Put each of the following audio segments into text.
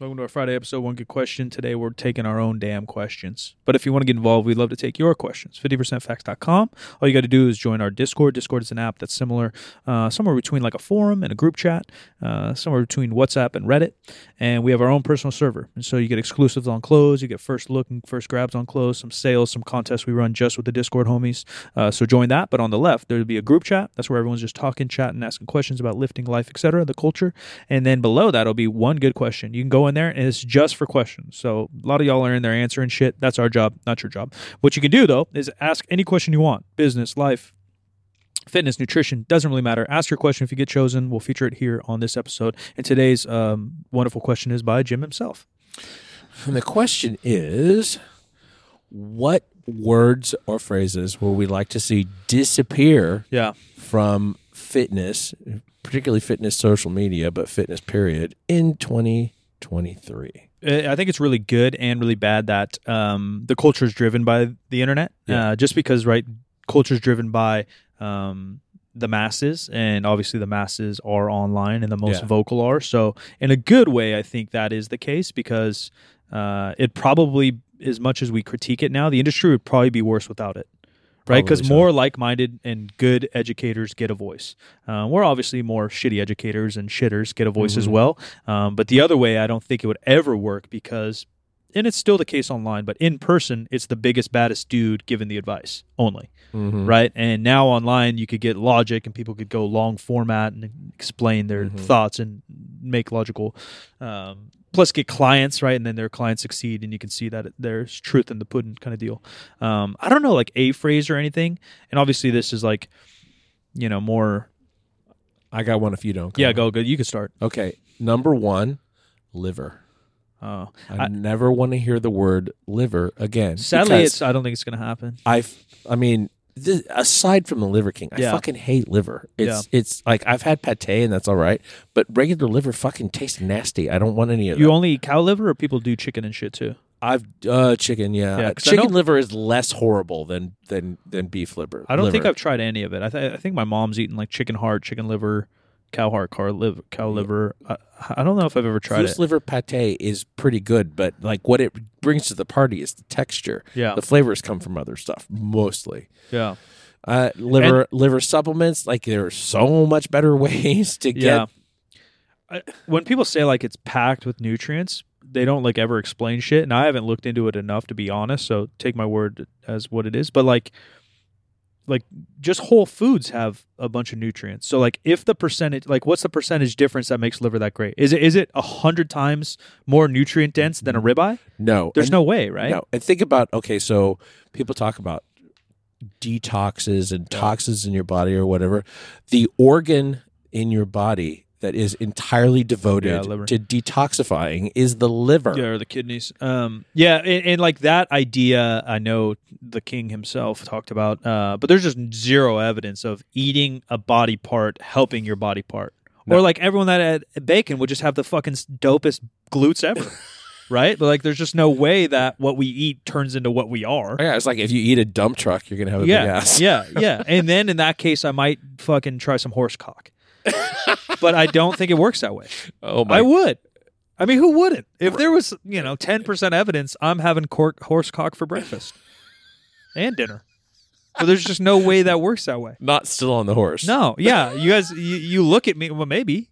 welcome to our Friday episode. One good question. Today we're taking our own damn questions. But if you want to get involved, we'd love to take your questions. 50percentfacts.com. All you got to do is join our Discord. Discord is an app that's similar, uh, somewhere between like a forum and a group chat, uh, somewhere between WhatsApp and Reddit. And we have our own personal server. And so you get exclusives on clothes, you get first look and first grabs on clothes, some sales, some contests we run just with the Discord homies. Uh, so join that. But on the left, there'll be a group chat. That's where everyone's just talking, chatting, asking questions about lifting, life, etc., the culture. And then below that will be one good question. You can go in in there, and it's just for questions. So a lot of y'all are in there answering shit. That's our job, not your job. What you can do though is ask any question you want: business, life, fitness, nutrition, doesn't really matter. Ask your question if you get chosen. We'll feature it here on this episode. And today's um, wonderful question is by Jim himself. And the question is what words or phrases will we like to see disappear yeah. from fitness, particularly fitness social media, but fitness period, in 20- 23. Uh, I think it's really good and really bad that um, the culture is driven by the internet. Yeah. Uh, just because, right, culture is driven by um, the masses, and obviously the masses are online and the most yeah. vocal are. So, in a good way, I think that is the case because uh, it probably, as much as we critique it now, the industry would probably be worse without it. Right, because so. more like-minded and good educators get a voice. Uh, we're obviously more shitty educators and shitters get a voice as Mhm. well. Um, but the other way, I don't think it would ever work because, and it's still the case online, but in person, it's the biggest, baddest dude giving the advice only, Mhm. right? And now online, you could get logic and people could go long format and explain their Mhm. thoughts and make logical. Um, plus, get clients, right? And then their clients succeed, and you can see that there's truth in the pudding kind of deal. Um, I don't know, like a phrase or anything. And obviously, this is like, you know, more. I got one if you don't. Yeah, go good. You can start. Okay. Number one, liver. Oh, I, I- never want to hear the word liver again. sadly, it's. I don't think it's going to happen. I, I mean, aside from the liver king, I Yeah. fucking hate liver. It's it's like I've had pate and that's all right, but regular liver fucking tastes nasty. I don't want any of it. You that. only eat cow liver, or people do chicken and shit too. I've uh chicken, yeah. Yeah, 'cause I chicken know- liver is less horrible than than than beef liver. I don't think liver. I've tried any of it. I, th- I think my mom's eaten like chicken heart, chicken liver, cow heart, car liver, cow liver. I, I don't know if I've ever tried Goose it. liver pate is pretty good, but like what it brings to the party is the texture. Yeah. the flavors come from other stuff mostly. Yeah, Uh, liver liver supplements, like there are so much better ways to get. yeah. When people say like it's packed with nutrients, they don't like ever explain shit, and I haven't looked into it enough to be honest. So take my word as what it is. But like, like just whole foods have a bunch of nutrients. So like, if the percentage, like, what's the percentage difference that makes liver that great? Is it is it a hundred times more nutrient dense than a ribeye? No, There's and- no way, right? No, and think about okay, so people talk about detoxes and toxins in your body or whatever. The organ in your body that is entirely devoted liver. to detoxifying is the liver. Yeah, or the kidneys. Um, yeah, and, and like that idea, I know the king himself talked about, uh, but there's just zero evidence of eating a body part helping your body part. Or like everyone that had bacon would just have the fucking dopest glutes ever, right? But like, there's just no way that what we eat turns into what we are. Yeah, it's like if you eat a dump truck, you're gonna have a yeah, big ass. yeah, yeah. And then in that case, I might fucking try some horse cock. But I don't think it works that way. Oh my! I would. I mean, who wouldn't? If there was, you know, ten percent evidence, I'm having cork, horse cock for breakfast. and dinner. But there's just no way that works that way. Not still on the horse. No, yeah, you guys, you, you look at me. Well, maybe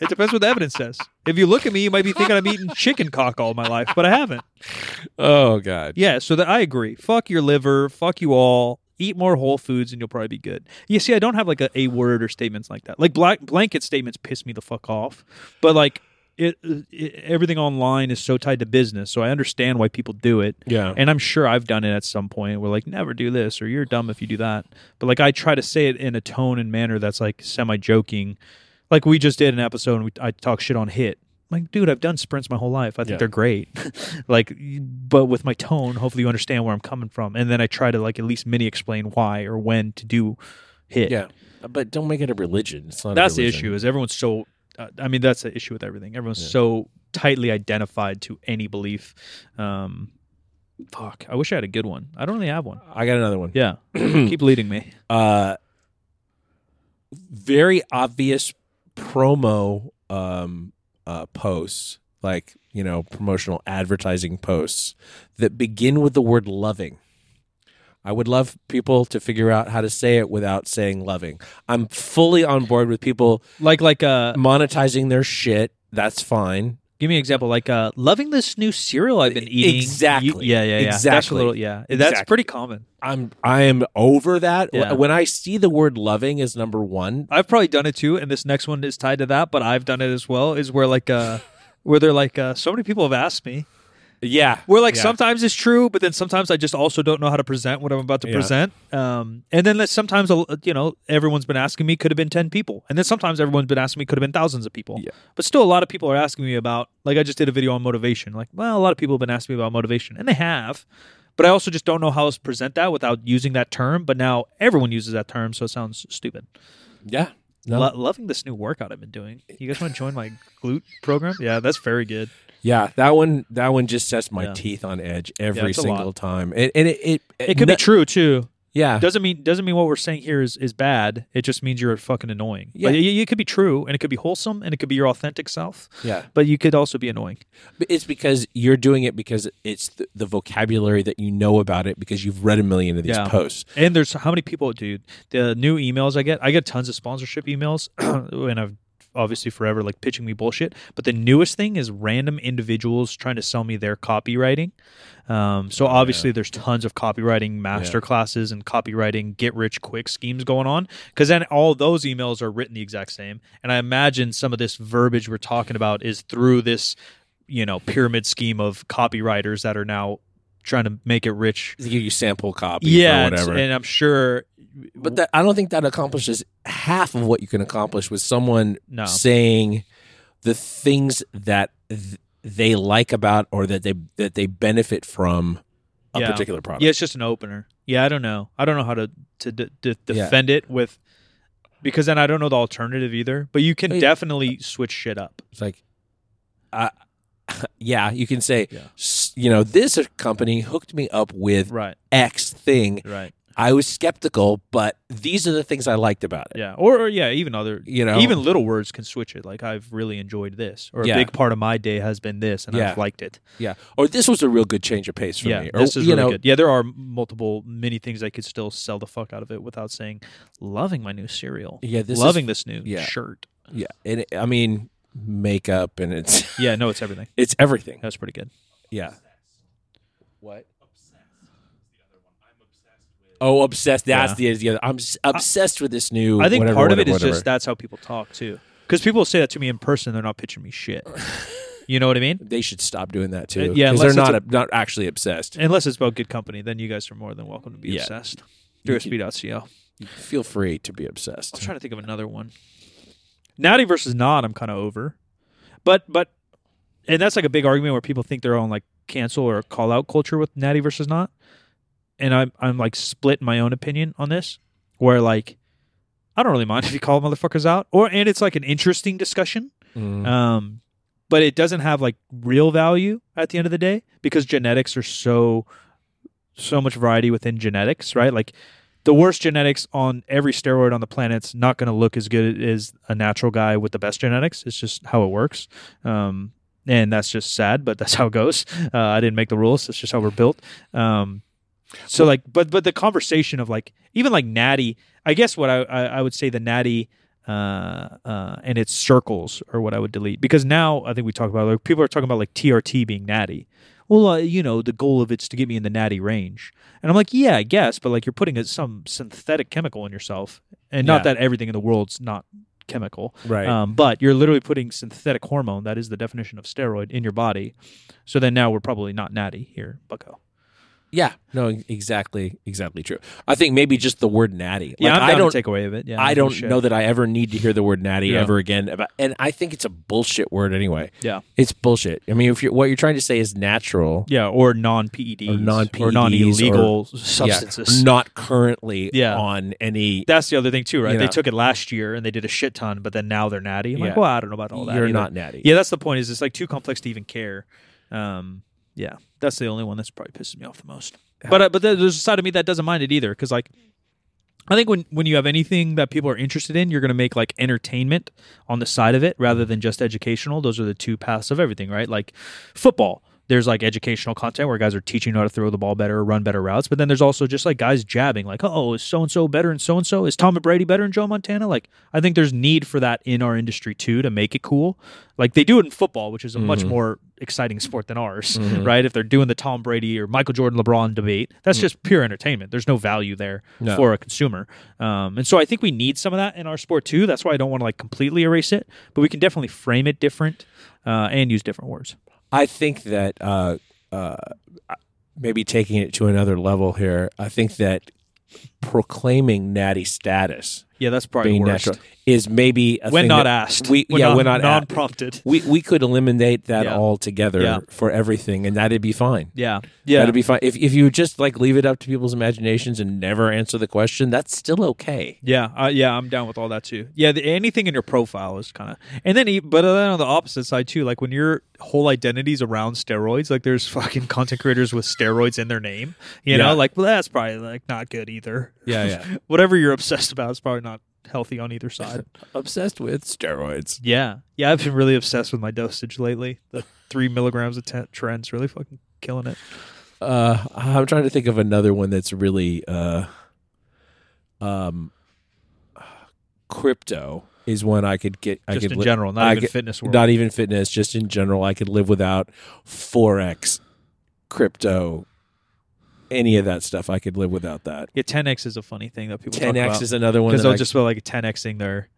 it depends what the evidence says. If you look at me, you might be thinking I'm eating chicken cock all my life, but I haven't. Oh God. Yeah, so that I agree. Fuck your liver. Fuck you all. Eat more whole foods, and you'll probably be good. You see, I don't have like a, a word or statements like that. Like black blanket statements piss me the fuck off. But like it, it, everything online is so tied to business, so I understand why people do it. Yeah. And I'm sure I've done it at some point. We're like, never do this, or you're dumb if you do that. But like, I try to say it in a tone and manner that's like semi joking. Like we just did an episode, and we, I talk shit on HIIT. Like, dude, I've done sprints my whole life. I think Yeah. they're great. like, but with my tone, hopefully you understand where I'm coming from, and then I try to like at least mini explain why or when to do HIIT. Yeah. But don't make it a religion. It's not. a That's the issue. Is everyone's so. Uh, I mean, that's the issue with everything. Everyone's Yeah. so tightly identified to any belief. Um, fuck. I wish I had a good one. I don't really have one. I got another one. Yeah. Keep leading me. uh, very obvious promo um, uh, posts, like you know, promotional advertising posts that begin with the word "loving." I would love people to figure out how to say it without saying "loving." I'm fully on board with people Like, like, uh, monetizing their shit. That's fine. Give me an example. Like, uh, loving this new cereal I've been eating. Exactly. You- yeah, yeah, yeah. That's a Exactly. little, yeah. That's pretty common. I'm I am over that. Yeah. When I see the word "loving" as number one, I've probably done it too, and this next one is tied to that, but I've done it as well. Is where like, uh, where they're like, uh, so many people have asked me. Yeah, Where like Yeah. sometimes it's true, but then sometimes I just also don't know how to present what I'm about to Yeah. present. Um, and then sometimes you know everyone's been asking me could have been ten people, and then sometimes everyone's been asking me could have been thousands of people. Yeah. But still, a lot of people are asking me about like I just did a video on motivation. Like, well, a lot of people have been asking me about motivation, and they have. But I also just don't know how else to present that without using that term. But now everyone uses that term, so it sounds stupid. yeah. No. Lo- loving this new workout I've been doing. You guys want to join my glute program? Yeah, that's very good. Yeah, that one that one just sets my Yeah. teeth on edge every a single time. And, and it it, It could no- be true too. Yeah. Doesn't mean doesn't mean what we're saying here is, is bad. It just means you're fucking annoying. Yeah. But it, it could be true, and it could be wholesome, and it could be your authentic self. Yeah. But you could also be annoying. It's because you're doing it because it's the, the vocabulary that you know about it because you've read a million of these Yeah. posts. And there's how many people, dude? The new emails I get, I get tons of sponsorship emails, and I've obviously forever like pitching me bullshit. But the newest thing is random individuals trying to sell me their copywriting. Um, so obviously there's tons of copywriting master classes and copywriting get rich quick schemes going on because then all those emails are written the exact same. And I imagine some of this verbiage we're talking about is through this, you know, pyramid scheme of copywriters that are now trying to make it rich To give you sample copy yeah, or and- whatever. and I'm sure. but that, I don't think that accomplishes half of what you can accomplish with someone No. saying the things that th- they like about or that they that they benefit from a Yeah. particular product. Yeah, it's just an opener. Yeah, I don't know. I don't know how to to d- d- Yeah. defend it with because then I don't know the alternative either. But you can Hey. definitely switch shit up. It's like, uh, yeah, you can say, Yeah. You know, this company hooked me up with Right. X thing. Right. I was skeptical, but these are the things I liked about it. Yeah. Or, or yeah, even other You know? even little words can switch it. Like I've really enjoyed this, or Yeah. a big part of my day has been this, and Yeah. I've liked it. Yeah. Or this was a real good change of pace for yeah, me. Or, this is you really know, good. Yeah, there are multiple many things I could still sell the fuck out of it without saying loving my new cereal. Yeah, this is- loving this new yeah. shirt. Yeah. And it, I mean, makeup and it's Yeah, no, it's everything. it's everything. That's pretty good. Yeah. What? Oh, obsessed. That's the the other. I'm s- obsessed with this new. I think whatever, part of it whatever, is whatever. just that's how people talk too. Because people say that to me in person, they're not pitching me shit. You know what I mean? They should stop doing that Uh, too. yeah, because they're not it's not actually obsessed. Unless it's about good company, then you guys are more than welcome to be Yeah. obsessed. You DRSP.co. Feel free to be obsessed. I was trying to think of another one. Natty versus not, I'm kind of over. But but and that's like a big argument where people think they're on like cancel or call out culture with Natty versus not. And I'm I'm like split in my own opinion on this, where like I don't really mind if you call motherfuckers out, or and it's like an interesting discussion. Mm. Um, but it doesn't have like real value at the end of the day because genetics are so so much variety within genetics, right? Like the worst genetics on every steroid on the planet's not going to look as good as a natural guy with the best genetics. It's just how it works. Um, and that's just sad, but that's how it goes. Uh, I didn't make the rules. That's just how we're built. Um, So like, but but the conversation of like even like natty, I guess what I I, I would say the natty uh uh and its circles are what I would delete because now I think we talk about like people are talking about like TRT being natty. Well, uh, you know, the goal of it's to get me in the natty range, and I'm like, yeah, I guess, but like you're putting a, some synthetic chemical in yourself, and not that everything in the world's not chemical, Right. Um, but you're literally putting synthetic hormone that is the definition of steroid in your body. So then now we're probably not natty here, Bucko. Yeah, no, exactly, exactly true. I think maybe just the word natty. Yeah, Like, I'm I don't take away of it. Yeah, I don't shit. know that I ever need to hear the word natty Yeah. ever again. About, and I think it's a bullshit word anyway. Yeah. It's bullshit. I mean, if you're what you're trying to say is natural, Yeah, or non PEDs Or non-PEDs or non illegal substances. yeah, not currently Yeah. on any. That's the other thing too, right? You They know. took it last year and they did a shit ton, but then now they're natty. I'm Yeah. like, well, I don't know about all that. You're either. not natty. Yeah, that's the point. Is it's like too complex to even care. Um, yeah, that's the only one that's probably pisses me off the most. But uh, but there's a side of me that doesn't mind it either because like. I think when, when you have anything that people are interested in, you're going to make like entertainment on the side of it rather than just educational. Those are the two paths of everything, right? Like football, there's like educational content where guys are teaching you how to throw the ball better or run better routes. But then there's also just like guys jabbing, like, oh, is so and so better than so and so? Is Tom Brady better than Joe Montana? Like, I think there's need for that in our industry too to make it cool. Like they do it in football, which is a much more exciting sport than ours, right? If they're doing the Tom Brady or Michael Jordan LeBron debate, that's just pure entertainment. There's no value there No. for a consumer. Um, and so I think we need some of that in our sport too. That's why I don't want to like completely erase it, but we can definitely frame it different uh, and use different words. I think that uh, uh, maybe taking it to another level here. I think that proclaiming natty status Yeah, that's probably being natural is maybe a when not asked. We When yeah, not, when not non-prompted. We we could eliminate that Yeah. altogether Yeah. for everything, and that'd be fine. Yeah, yeah. That'd be fine. If if you just like leave it up to people's imaginations and never answer the question, that's still okay. Yeah, uh, yeah, I'm down with all that too. Yeah, the, anything in your profile is kind of, and then, but then on the opposite side too, like when your whole identity's around steroids, like there's fucking content creators with steroids in their name, you Yeah. know, like well, that's probably like not good either. Yeah, yeah. Whatever you're obsessed about is probably not healthy on either side. Obsessed with steroids. yeah, yeah, I've been really obsessed with my dosage lately. The three milligrams of t- tren's really fucking killing it. Uh, I'm trying to think of another one that's really uh, um, crypto is one I could get. I Just could in li- general, not I even could- fitness world. Not even fitness, just in general. I could live without forex, crypto, any of that stuff. I could live without that. Yeah, 10x is a funny thing that people talk 10x is another one because they'll I- just feel like 10xing their.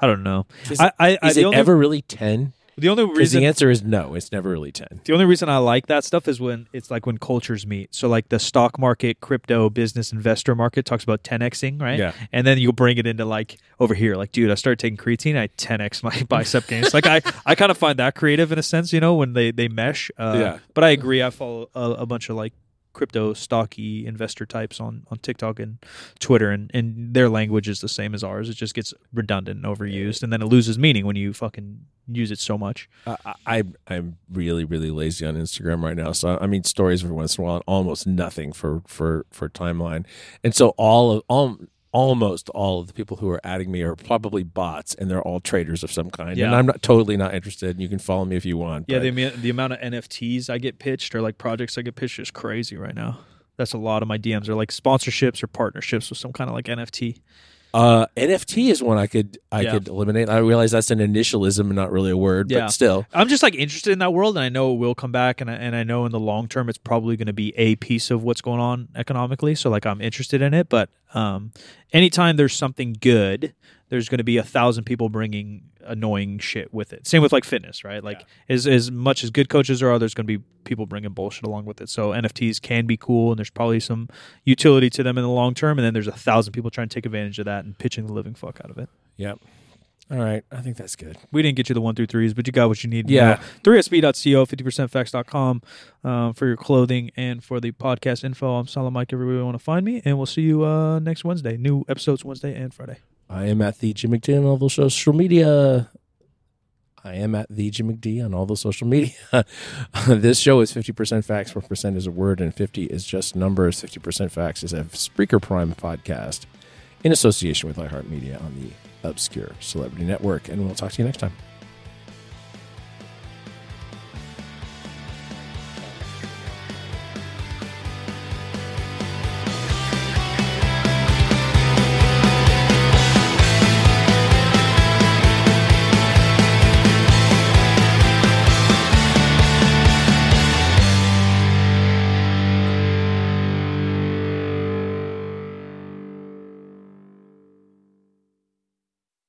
I don't know. Is- I, I, Is it only, ever really ten? the only Because reason the answer is no. It's never really ten. The only reason I like that stuff is when it's like when cultures meet. So like the stock market, crypto, business investor market talks about 10xing, right? Yeah. And then you bring it into like over here, like dude, I started taking creatine, I 10x my bicep gains. Like I, I kind of find that creative in a sense, you know, when they they mesh. Uh, Yeah. But I agree. I follow a, a bunch of like crypto stocky investor types on on TikTok and Twitter, and and their language is the same as ours. It just gets redundant and overused, and then it loses meaning when you fucking use it so much. I, I I'm really really lazy on Instagram right now. So I mean stories every once in a while, and almost nothing for for for timeline. And so all of all almost all of the people who are adding me are probably bots, and they're all traders of some kind. Yeah. And I'm not totally not interested. And you can follow me if you want. Yeah, the, the amount of NFTs I get pitched or like projects I get pitched is crazy right now. That's a lot of my DMs are like sponsorships or partnerships with some kind of like NFT. Uh, NFT is one I could I Yeah. could eliminate. I realize that's an initialism and not really a word, Yeah. but still. I'm just like interested in that world, and I know it will come back, and I, and I know in the long term it's probably going to be a piece of what's going on economically. So like I'm interested in it, but um, anytime there's something good, there's going to be a thousand people bringing annoying shit with it. Same with like fitness, right? Like as as much as good coaches are, there's going to be people bringing bullshit along with it. So NFTs can be cool, and there's probably some utility to them in the long term. And then there's a thousand people trying to take advantage of that and pitching the living fuck out of it. Yep. All right, I think that's good. We didn't get you the one through threes, but you got what you need. Yeah. 3sb.co, 50percentfacts.com um, for your clothing and for the podcast info. I'm Solid Mike, everywhere you want to find me, and we'll see you uh, next Wednesday. New episodes Wednesday and Friday. I am at the Jim McD on all the social media. I am at the Jim McD on all the social media. this show is 50% facts, where percent is a word and 50 is just numbers. 50% facts is a Spreaker Prime podcast in association with iHeartMedia on the Obscure Celebrity Network. And we'll talk to you next time.